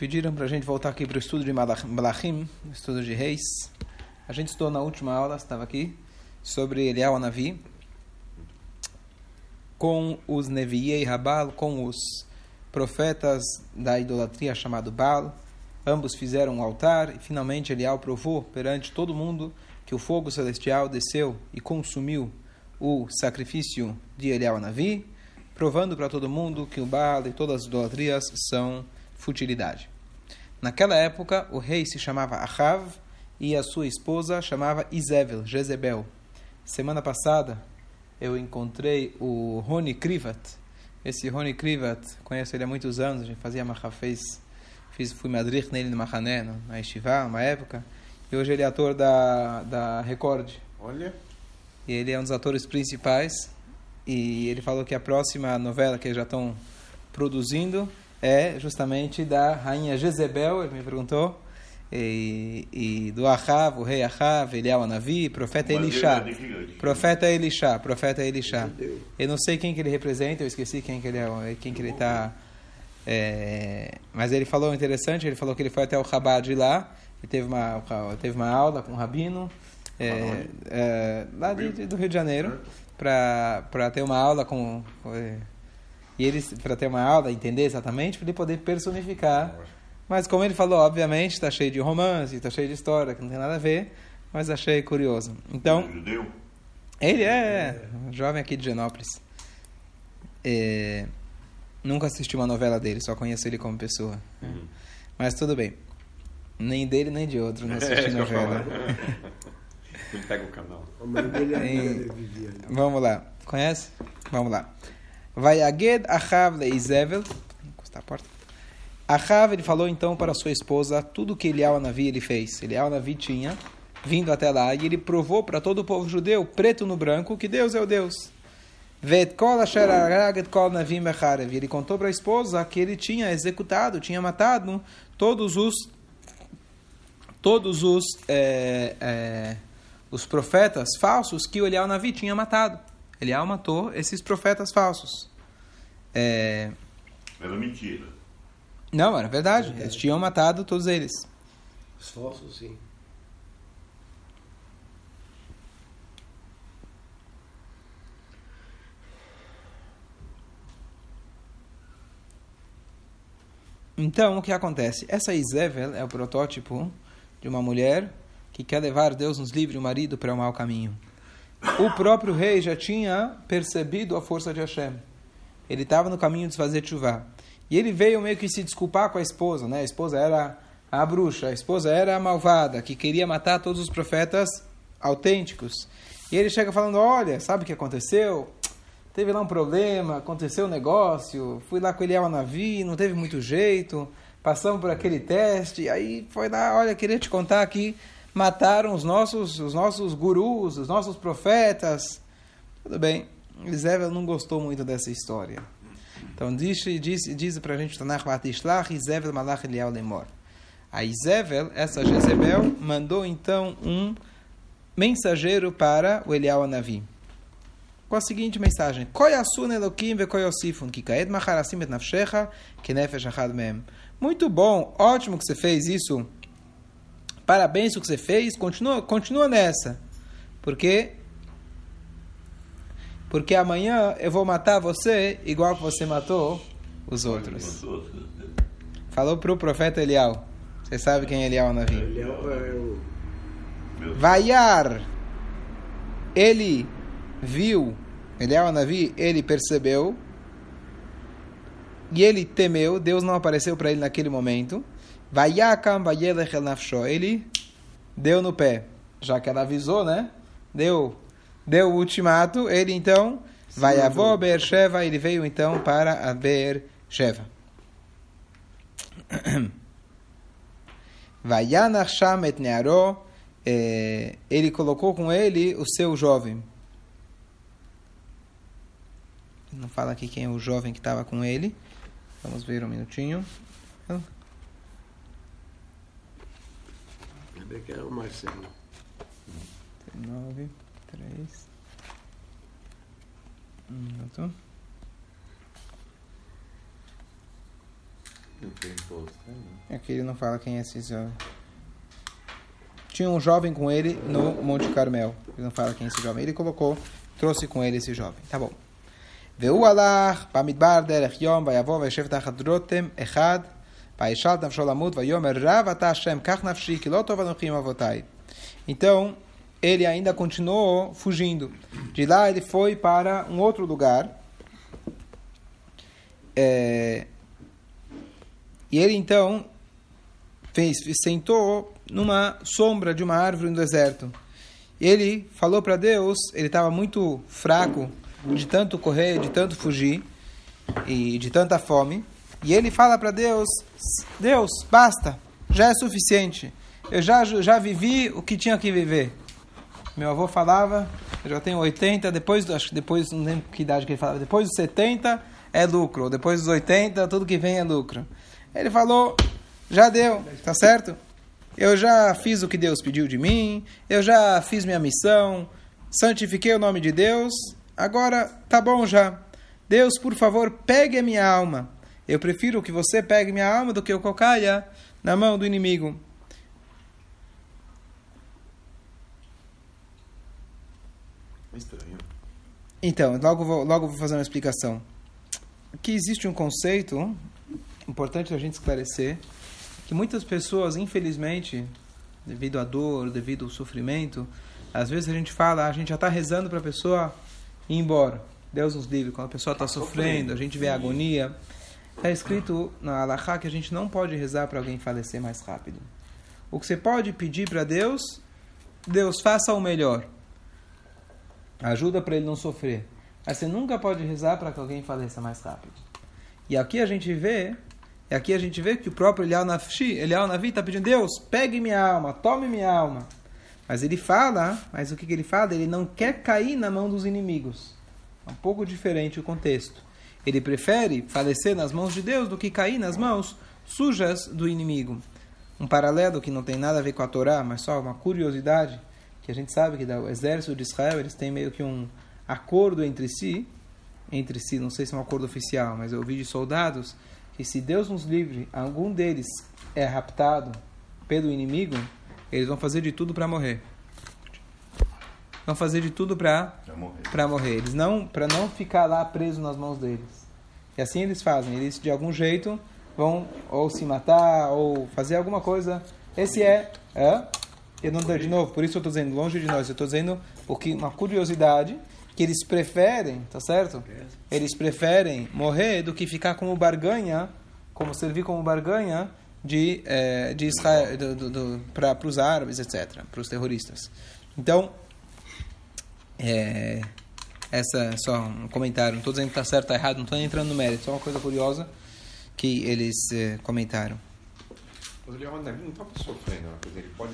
Pediram para a gente voltar aqui para o estudo de Malachim, estudo de reis. A gente estudou na última aula, estava aqui, sobre Eliel Anavi, com os Neviei Rabal, com os profetas da idolatria chamado Baal. Ambos fizeram um altar e finalmente Eliel provou perante todo mundo que o fogo celestial desceu e consumiu o sacrifício de Eliel Anavi, provando para todo mundo que o Baal e todas as idolatrias são futilidade. Naquela época, o rei se chamava Ahav e a sua esposa chamava Isével, Jezebel. Semana passada, eu encontrei o Rony Krivat. Esse Rony Krivat, conheço ele há muitos anos, a gente fazia Mahafez, fiz, fui madrich nele no Mahané, na Estivá, uma época. E hoje ele é ator da, da Record. Olha. E ele é um dos atores principais. E ele falou que a próxima novela que eles já estão produzindo é justamente da rainha Jezebel, ele me perguntou, e, e do Ahav, o rei Ahav, Eliel Anavi, profeta Elisha. Profeta Elisha, profeta Elisha. Eu não sei quem que ele representa, eu esqueci quem que ele é, quem que ele está... É, mas ele falou interessante, ele falou que ele foi até o Chabad lá, e teve uma, teve uma aula com um rabino, é, é, lá de, de, do Rio de Janeiro, para ter uma aula com... E ele, para ter uma aula, entender exatamente, para ele poder personificar. Mas como ele falou, obviamente, está cheio de romance, está cheio de história, que não tem nada a ver, mas achei curioso. Então, ele é jovem aqui de Genópolis. É, nunca assisti uma novela dele, só conheço ele como pessoa. Uhum. Mas tudo bem. Nem dele, nem de outro, não assisti é, novela. Pega o canal. E, vamos lá. Conhece? Vamos lá. Vayaged Achav Leizevel. Encostar a porta. Achav, ele falou então para sua esposa tudo que Elial Navi ele fez. Elial Navi tinha vindo até lá e ele provou para todo o povo judeu, preto no branco, que Deus é o Deus. Ele contou para a esposa que ele tinha executado, tinha matado todos os todos os é, é, os profetas falsos que o Elial Navi tinha matado. Elial matou esses profetas falsos. É... Era mentira. Não, era verdade. Eles tinham matado todos eles. Os falsos, sim. Então, o que acontece? Essa Isével é o protótipo de uma mulher que quer levar Deus nos livre o marido para o mau caminho. O próprio rei já tinha percebido a força de Hashem. Ele estava no caminho de fazer chuva. E ele veio meio que se desculpar com a esposa, né? A esposa era a bruxa, a esposa era a malvada, que queria matar todos os profetas autênticos. E ele chega falando: Olha, sabe o que aconteceu? Teve lá um problema, aconteceu um negócio, fui lá com ele ao navio, não teve muito jeito, passamos por aquele teste, aí foi lá, olha, queria te contar aqui mataram os nossos, os nossos gurus, os nossos profetas. Tudo bem, Isabel não gostou muito dessa história. Então diz, diz, diz para a gente, Tanakh Batishlach, Isabel Malach Eliel Lemor. A Isabel, essa Jezebel, mandou então um mensageiro para o Eliel Anavi. Com a seguinte mensagem: Muito bom, ótimo que você fez isso Parabéns o que você fez, continua, continua nessa. Porque porque amanhã eu vou matar você igual que você matou os outros. Falou para o profeta Elial. Você sabe quem é Elial Navi? Elial é o... Vaiar. Ele viu, Elial Navi, ele percebeu e ele temeu. Deus não apareceu para ele naquele momento. Vayakam vayelech el nafsho. Ele deu no pé. Já que ela avisou, né? Deu, deu o ultimato. Ele então, vai avó Beersheva. Ele veio então para a Beersheva. Vayanach sham et nearo. Eh, ele colocou com ele o seu jovem. Não fala aqui quem é o jovem que estava com ele. Vamos ver um minutinho. Cadê que é o Marcelo? 9, 3. Um minuto. Aqui ele não fala quem é esse jovem. Tinha um jovem com ele no Monte Carmel. Ele não fala quem é esse jovem. Ele colocou, trouxe com ele esse jovem. Tá bom. והוא הלך במדבר דרך יום, ויבוא וישב תחת רותם אחד, Kach avotai. Então, ele ainda continuou fugindo. De lá ele foi para um outro lugar. É... E ele então fez, sentou numa sombra de uma árvore no deserto. Ele falou para Deus, ele estava muito fraco de tanto correr, de tanto fugir e de tanta fome. E ele fala para Deus: Deus, basta, já é suficiente. Eu já, já vivi o que tinha que viver. Meu avô falava, eu já tenho 80, depois, acho que depois, não lembro que idade que ele falava, depois dos 70 é lucro, depois dos 80 tudo que vem é lucro. Ele falou, já deu, tá certo? Eu já fiz o que Deus pediu de mim, eu já fiz minha missão, santifiquei o nome de Deus, agora tá bom já. Deus, por favor, pegue a minha alma. Eu prefiro que você pegue minha alma do que eu caia na mão do inimigo. Estranho. Então, logo vou, logo vou fazer uma explicação. Aqui existe um conceito importante a gente esclarecer que muitas pessoas, infelizmente, devido à dor, devido ao sofrimento, às vezes a gente fala, a gente já está rezando para a pessoa ir embora. Deus nos livre, quando a pessoa está sofrendo, a gente vê a agonia. Está escrito na Alahá que a gente não pode rezar para alguém falecer mais rápido. O que você pode pedir para Deus, Deus faça o melhor. Ajuda para ele não sofrer. Mas você nunca pode rezar para que alguém faleça mais rápido. E aqui a gente vê, e aqui a gente vê que o próprio Elial Navi está pedindo, Deus, pegue minha alma, tome minha alma. Mas ele fala, mas o que, que ele fala? Ele não quer cair na mão dos inimigos. É um pouco diferente o contexto. Ele prefere falecer nas mãos de Deus do que cair nas mãos sujas do inimigo. Um paralelo que não tem nada a ver com a Torá, mas só uma curiosidade, que a gente sabe que o exército de Israel, eles têm meio que um acordo entre si, entre si, não sei se é um acordo oficial, mas eu ouvi de soldados que se Deus nos livre, algum deles é raptado pelo inimigo, eles vão fazer de tudo para morrer. Vão fazer de tudo para para morrer. Eles não para não ficar lá preso nas mãos deles. E assim eles fazem. Eles de algum jeito vão ou se matar ou fazer alguma coisa. Esse é, é eu não de novo, por isso eu estou dizendo longe de nós. Eu estou dizendo porque uma curiosidade que eles preferem, tá certo? Eles preferem morrer do que ficar como barganha, como servir como barganha de, é, de Israel, para os árabes, etc., para os terroristas. Então, é, essa é só um comentário, não estou dizendo que está certo ou errado, não estou entrando no mérito, só uma coisa curiosa que eles é, comentaram. Mas ele não estava sofrendo, ele pode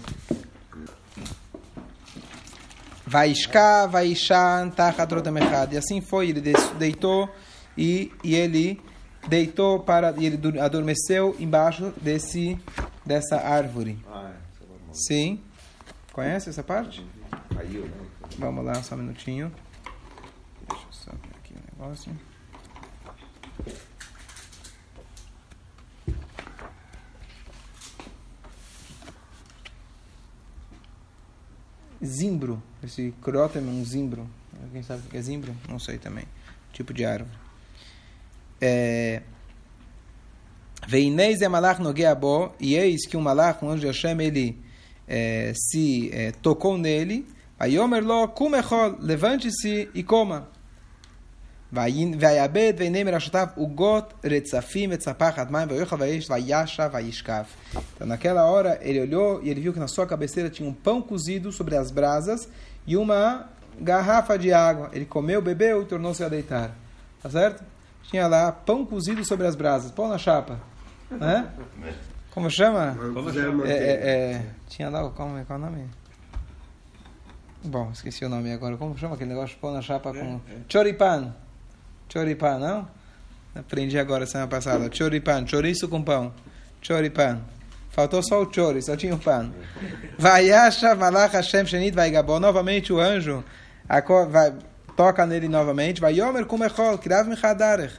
Vaishka, Vaishan, Tachadrotamechad. E assim foi, ele deitou e, e ele deitou para e ele adormeceu embaixo desse dessa árvore. Ah, é. Sim. Conhece essa parte? Caiu, né? Vamos lá, só um minutinho. Deixa eu só ver aqui o negócio. Zimbro. Esse crotem é um zimbro. Alguém sabe o que é zimbro? Não sei também. Tipo de árvore. É... Veinez é malach nogeabo, e eis que um malach, um anjo de Hashem, ele é, se é, tocou nele. Vaiomerlo kumechol, levante-se e coma. Vaiabed veinemer ashotav ugot retzafim etzapachat maim vaiochal vaish vaiasha vaishkav. Então naquela hora ele olhou e ele viu que na sua cabeceira tinha um pão cozido sobre as brasas e uma garrafa de água. Ele comeu, bebeu e tornou-se a deitar. Tá certo? Tinha lá pão cozido sobre as brasas, pão na chapa. Né? Como chama? Como chama? É, é, é, tinha lá, como, é qual é o nome? Bom, esqueci o nome agora. Como chama aquele negócio de pão na chapa com... É, Choripan. Choripan, não? Aprendi agora semana passada. Choripan, chouriço com pão. Choripan. Faltou só o chori, só tinha o pão. Vayasha malach Hashem shenit vai gabon. Novamente o anjo vai, toca nele novamente. Vai yomer kumechol, kirav michadarech.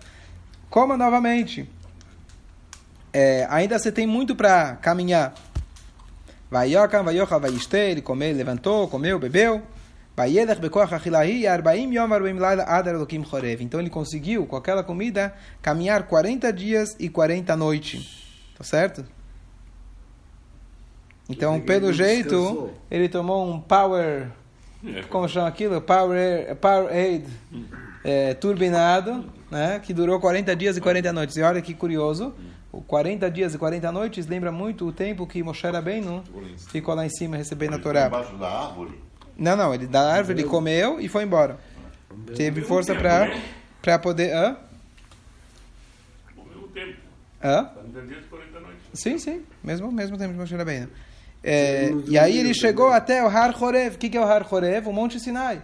Coma novamente. é, ainda você tem muito para caminhar. Vai Yokam, vai Yochal, vai Ishte, ele comeu, levantou, comeu, bebeu. Vayelech bekoach achilahi, arbaim yom arbaim laila adar elokim chorev. Então ele conseguiu, com aquela comida, caminhar 40 dias e 40 noites. Tá certo? Então, pelo jeito, ele tomou um power... Como chama aquilo? Power, power Aid é, turbinado, né? Que durou 40 dias e 40 noites. E olha que curioso. O 40 dias e 40 noites lembra muito o tempo que Moshe Rabbeinu ficou lá em cima recebendo a Torá. Embaixo da árvore. Não, não, ele da árvore ele comeu e foi embora. Teve força para para poder, hã? Ao mesmo tempo. Hã? 40 dias, 40 noites. Sim, sim, mesmo mesmo tempo de Moshe Rabbeinu. É, e aí ele chegou até o Har Chorev. O que, que é o Har Chorev? O Monte Sinai.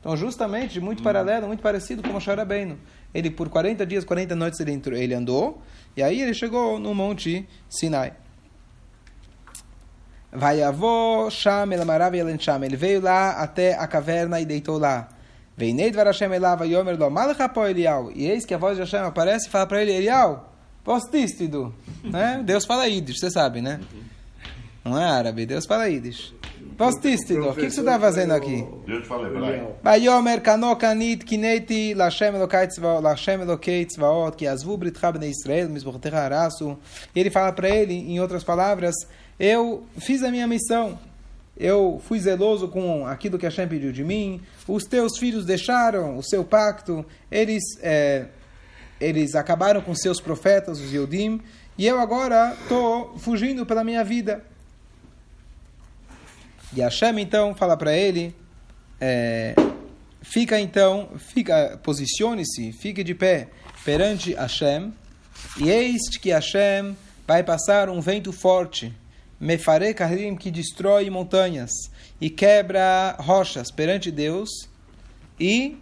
Então, justamente, muito paralelo, muito parecido com Moshe Rabbeinu. Ele, por 40 dias, 40 noites, ele, entrou, ele andou, e aí ele chegou no Monte Sinai. Vai avô, Sham, Elamarav e Sham. Ele veio lá até a caverna e deitou lá. Veinei Dvar Hashem Elav Yomer Lo Malach Elial. E eis que a voz de Hashem aparece e fala para ele, Elial, postistido. Né? Deus fala Yiddish, você sabe, né? Não é árabe, Deus fala ídis. Postistido, o que, que você está fazendo aqui? Eu te falei, Braio. Baiomer kanokanit kineti lashem elokai tzvaot, lashem elokei tzvaot, que azvu britcha bnei Israel, misbuchtecha arasu. Ele fala para ele, em outras palavras, eu fiz a minha missão. Eu fui zeloso com aquilo que a Shem pediu de mim. Os teus filhos deixaram o seu pacto. Eles, é, eles acabaram com seus profetas, os Yodim. E eu agora estou fugindo pela minha vida. E Hashem então fala para ele, é, fica então, fica, posicione-se, fique de pé perante Hashem, e eis que Hashem vai passar um vento forte, Mefare Kahrim, que destrói montanhas e quebra rochas perante Deus, e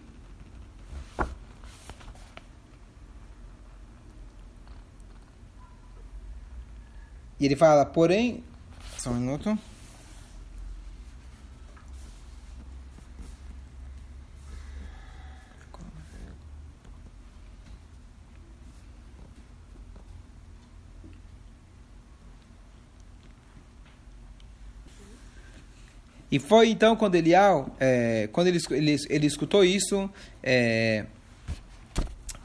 E ele fala, porém, só um minuto. E foi então quando Elial, é, quando ele, ele, ele escutou isso, é,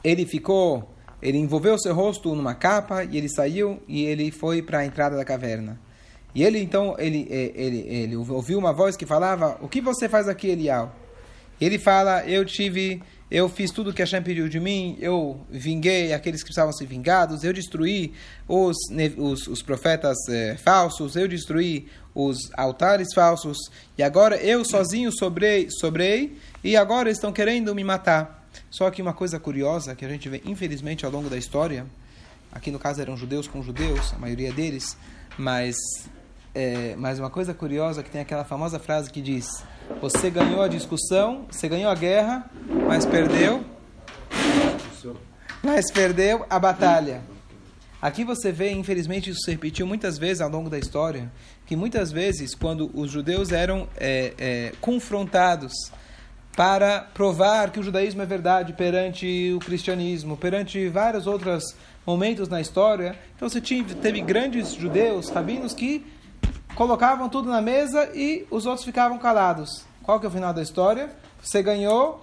ele ficou, ele envolveu seu rosto numa capa e ele saiu e ele foi para a entrada da caverna. E ele então ele, é, ele, ele ouviu uma voz que falava: O que você faz aqui, Elial? Ele fala: Eu tive, eu fiz tudo o que Hashem pediu de mim, eu vinguei aqueles que precisavam ser vingados, eu destruí os, os, os profetas é, falsos, eu destruí os altares falsos, e agora eu sozinho sobrei, sobrei, e agora estão querendo me matar. Só que uma coisa curiosa que a gente vê, infelizmente, ao longo da história, aqui no caso eram judeus com judeus, a maioria deles, mas, é, mas uma coisa curiosa que tem aquela famosa frase que diz: Você ganhou a discussão, você ganhou a guerra, mas perdeu, mas perdeu a batalha. Aqui você vê, infelizmente, isso se repetiu muitas vezes ao longo da história, que muitas vezes, quando os judeus eram é, é, confrontados para provar que o judaísmo é verdade perante o cristianismo, perante vários outros momentos na história, então você tinha, teve grandes judeus, rabinos, que colocavam tudo na mesa e os outros ficavam calados. Qual que é o final da história? Você ganhou,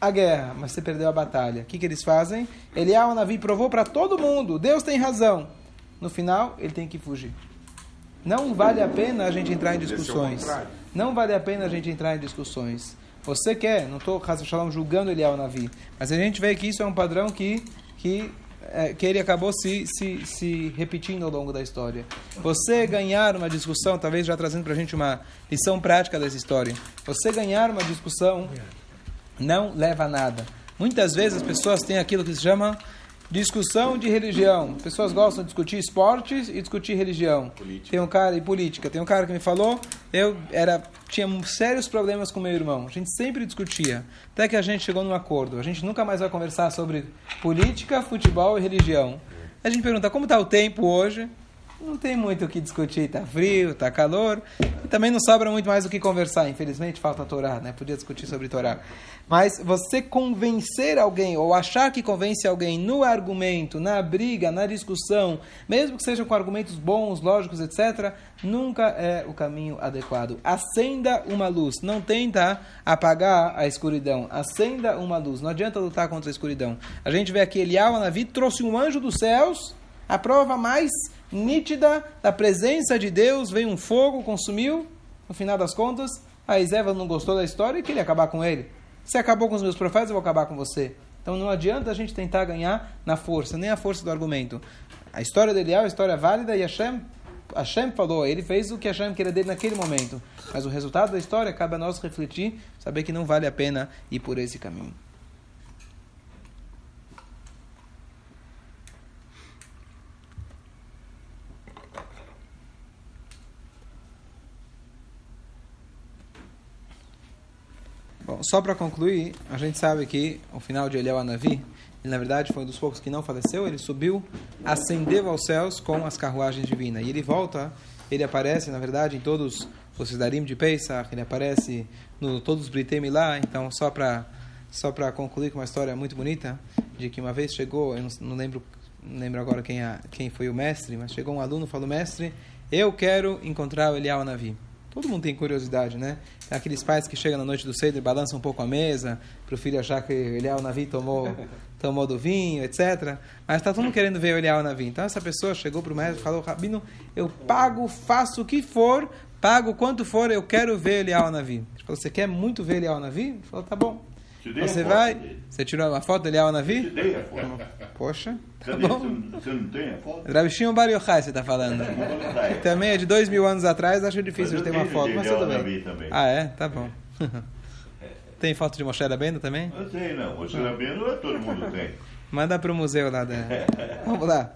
a guerra, mas você perdeu a batalha. O que, que eles fazem? Elial Navi provou para todo mundo: Deus tem razão. No final, ele tem que fugir. Não vale a pena a gente entrar em discussões. Não vale a pena a gente entrar em discussões. Você quer, não estou julgando Elial Navi, mas a gente vê que isso é um padrão que, que, é, que ele acabou se, se, se repetindo ao longo da história. Você ganhar uma discussão, talvez já trazendo para a gente uma lição prática dessa história. Você ganhar uma discussão não leva a nada. Muitas vezes as pessoas têm aquilo que se chama discussão de religião. As pessoas gostam de discutir esportes e discutir religião. Política. Tem um cara e política. Tem um cara que me falou, eu era tinha sérios problemas com meu irmão. A gente sempre discutia, até que a gente chegou num acordo. A gente nunca mais vai conversar sobre política, futebol e religião. A gente pergunta como está o tempo hoje. Não tem muito o que discutir, tá frio, tá calor, e também não sobra muito mais o que conversar, infelizmente falta Torá, né? Podia discutir sobre Torá. Mas você convencer alguém, ou achar que convence alguém no argumento, na briga, na discussão, mesmo que sejam com argumentos bons, lógicos, etc., nunca é o caminho adequado. Acenda uma luz, não tenta apagar a escuridão, acenda uma luz, não adianta lutar contra a escuridão. A gente vê aqui, Eliyahu Navi trouxe um anjo dos céus, a prova mais nítida da presença de Deus, veio um fogo, consumiu, no final das contas, a Iseva não gostou da história e queria acabar com ele. Você acabou com os meus profetas, eu vou acabar com você. Então não adianta a gente tentar ganhar na força, nem a força do argumento. A história dele é uma história válida e Hashem, Hashem falou, ele fez o que Hashem queria dele naquele momento. Mas o resultado da história cabe a nós refletir, saber que não vale a pena ir por esse caminho. Só para concluir, a gente sabe que o final de Eliel Anavi, ele na verdade foi um dos poucos que não faleceu, ele subiu, ascendeu aos céus com as carruagens divinas. E ele volta, ele aparece, na verdade, em todos os Sidarim de Pesach, ele aparece no todos os Britem lá, então só para só para concluir com uma história muito bonita, de que uma vez chegou, eu não, não lembro não lembro agora quem, a, quem foi o mestre, mas chegou um aluno e falou, mestre, eu quero encontrar o Eliel Anavi. Todo mundo tem curiosidade, né? É aqueles pais que chegam na noite do cedo e balançam um pouco a mesa, para o filho achar que o Eliel Navi tomou, tomou do vinho, etc. Mas está todo mundo querendo ver o Eliel Navi. Então essa pessoa chegou para o mestre e falou, Rabino, eu pago, faço o que for, pago quanto for, eu quero ver o Eliel Navi. Ele falou, você quer muito ver o Eliel Navi? Ele falou, tá bom. Você vai, dele. você tirou uma foto do Eliel Navi? Te dei a foto. Poxa, tá Cadê? bom. Você não tem a foto? Rabi Shimon Bar Yochai, você está falando. Também é de dois mil anos atrás, acho difícil de eu ter uma foto, mas tudo bem. Também. Ah, é? Tá bom. Tem foto de Moshe Rabbeinu também? Eu sei, não. Você Rabino, todo mundo tem. Manda para o museu lá. Da... Vamos lá.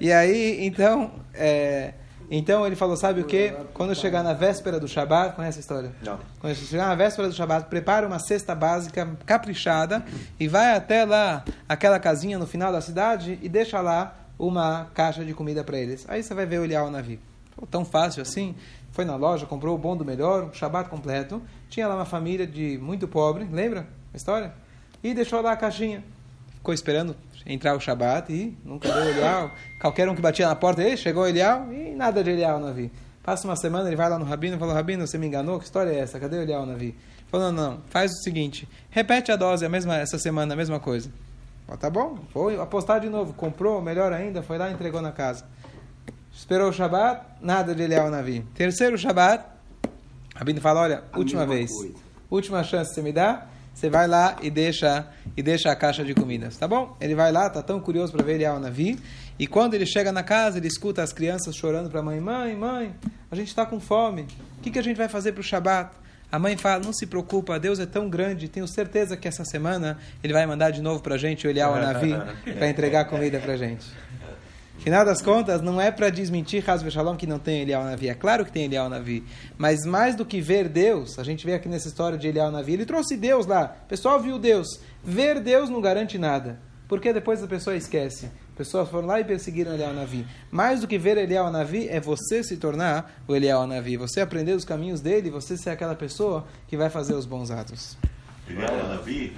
E aí, então, é... então ele falou, sabe o que? Quando chegar na véspera do Shabat, conhece a história? Não. Quando chegar na véspera do Shabat, prepara uma cesta básica caprichada e vai até lá, aquela casinha no final da cidade e deixa lá uma caixa de comida para eles. Aí você vai ver o Elial Navi. Falou, Tão fácil assim. Foi na loja, comprou o bom do melhor, um Shabat completo. Tinha lá uma família de muito pobre, lembra a história? E deixou lá a caixinha. Ficou esperando entrar o Shabat e nunca deu Elial. Qualquer um que batia na porta, ele chegou Elial e nada de Elial Navi. Passa uma semana, ele vai lá no Rabino e fala, Rabino, você me enganou? Que história é essa? Cadê o Elial Navi? Falou, não, não, faz o seguinte, repete a dose a mesma, essa semana, a mesma coisa. Tá bom, foi apostar de novo, comprou, melhor ainda, foi lá e entregou na casa. Esperou o Shabat, nada de Elial Navi. Terceiro Shabat, Rabino fala, olha, A última vez, coisa. última chance que você me dá, você vai lá e deixa e deixa a caixa de comidas, tá bom? Ele vai lá, tá tão curioso para ver Elial Navi, e quando ele chega na casa, ele escuta as crianças chorando para a mãe, mãe, mãe, a gente está com fome, o que, que a gente vai fazer para o Shabat? A mãe fala, não se preocupa, Deus é tão grande, tenho certeza que essa semana ele vai mandar de novo para a gente o Elial Navi para entregar comida para a gente. Final das contas, não é para desmentir Hasbe Shalom que não tem Elial Navi. É claro que tem Elial Navi. Mas mais do que ver Deus, a gente vê aqui nessa história de Elial Navi, ele trouxe Deus lá. O pessoal viu Deus. Ver Deus não garante nada. Porque depois a pessoa esquece. Pessoas foram lá e perseguiram Elial Navi. Mais do que ver Elial Navi é você se tornar o Elial Navi. Você aprender os caminhos dele, você ser aquela pessoa que vai fazer os bons atos. Eliel Navi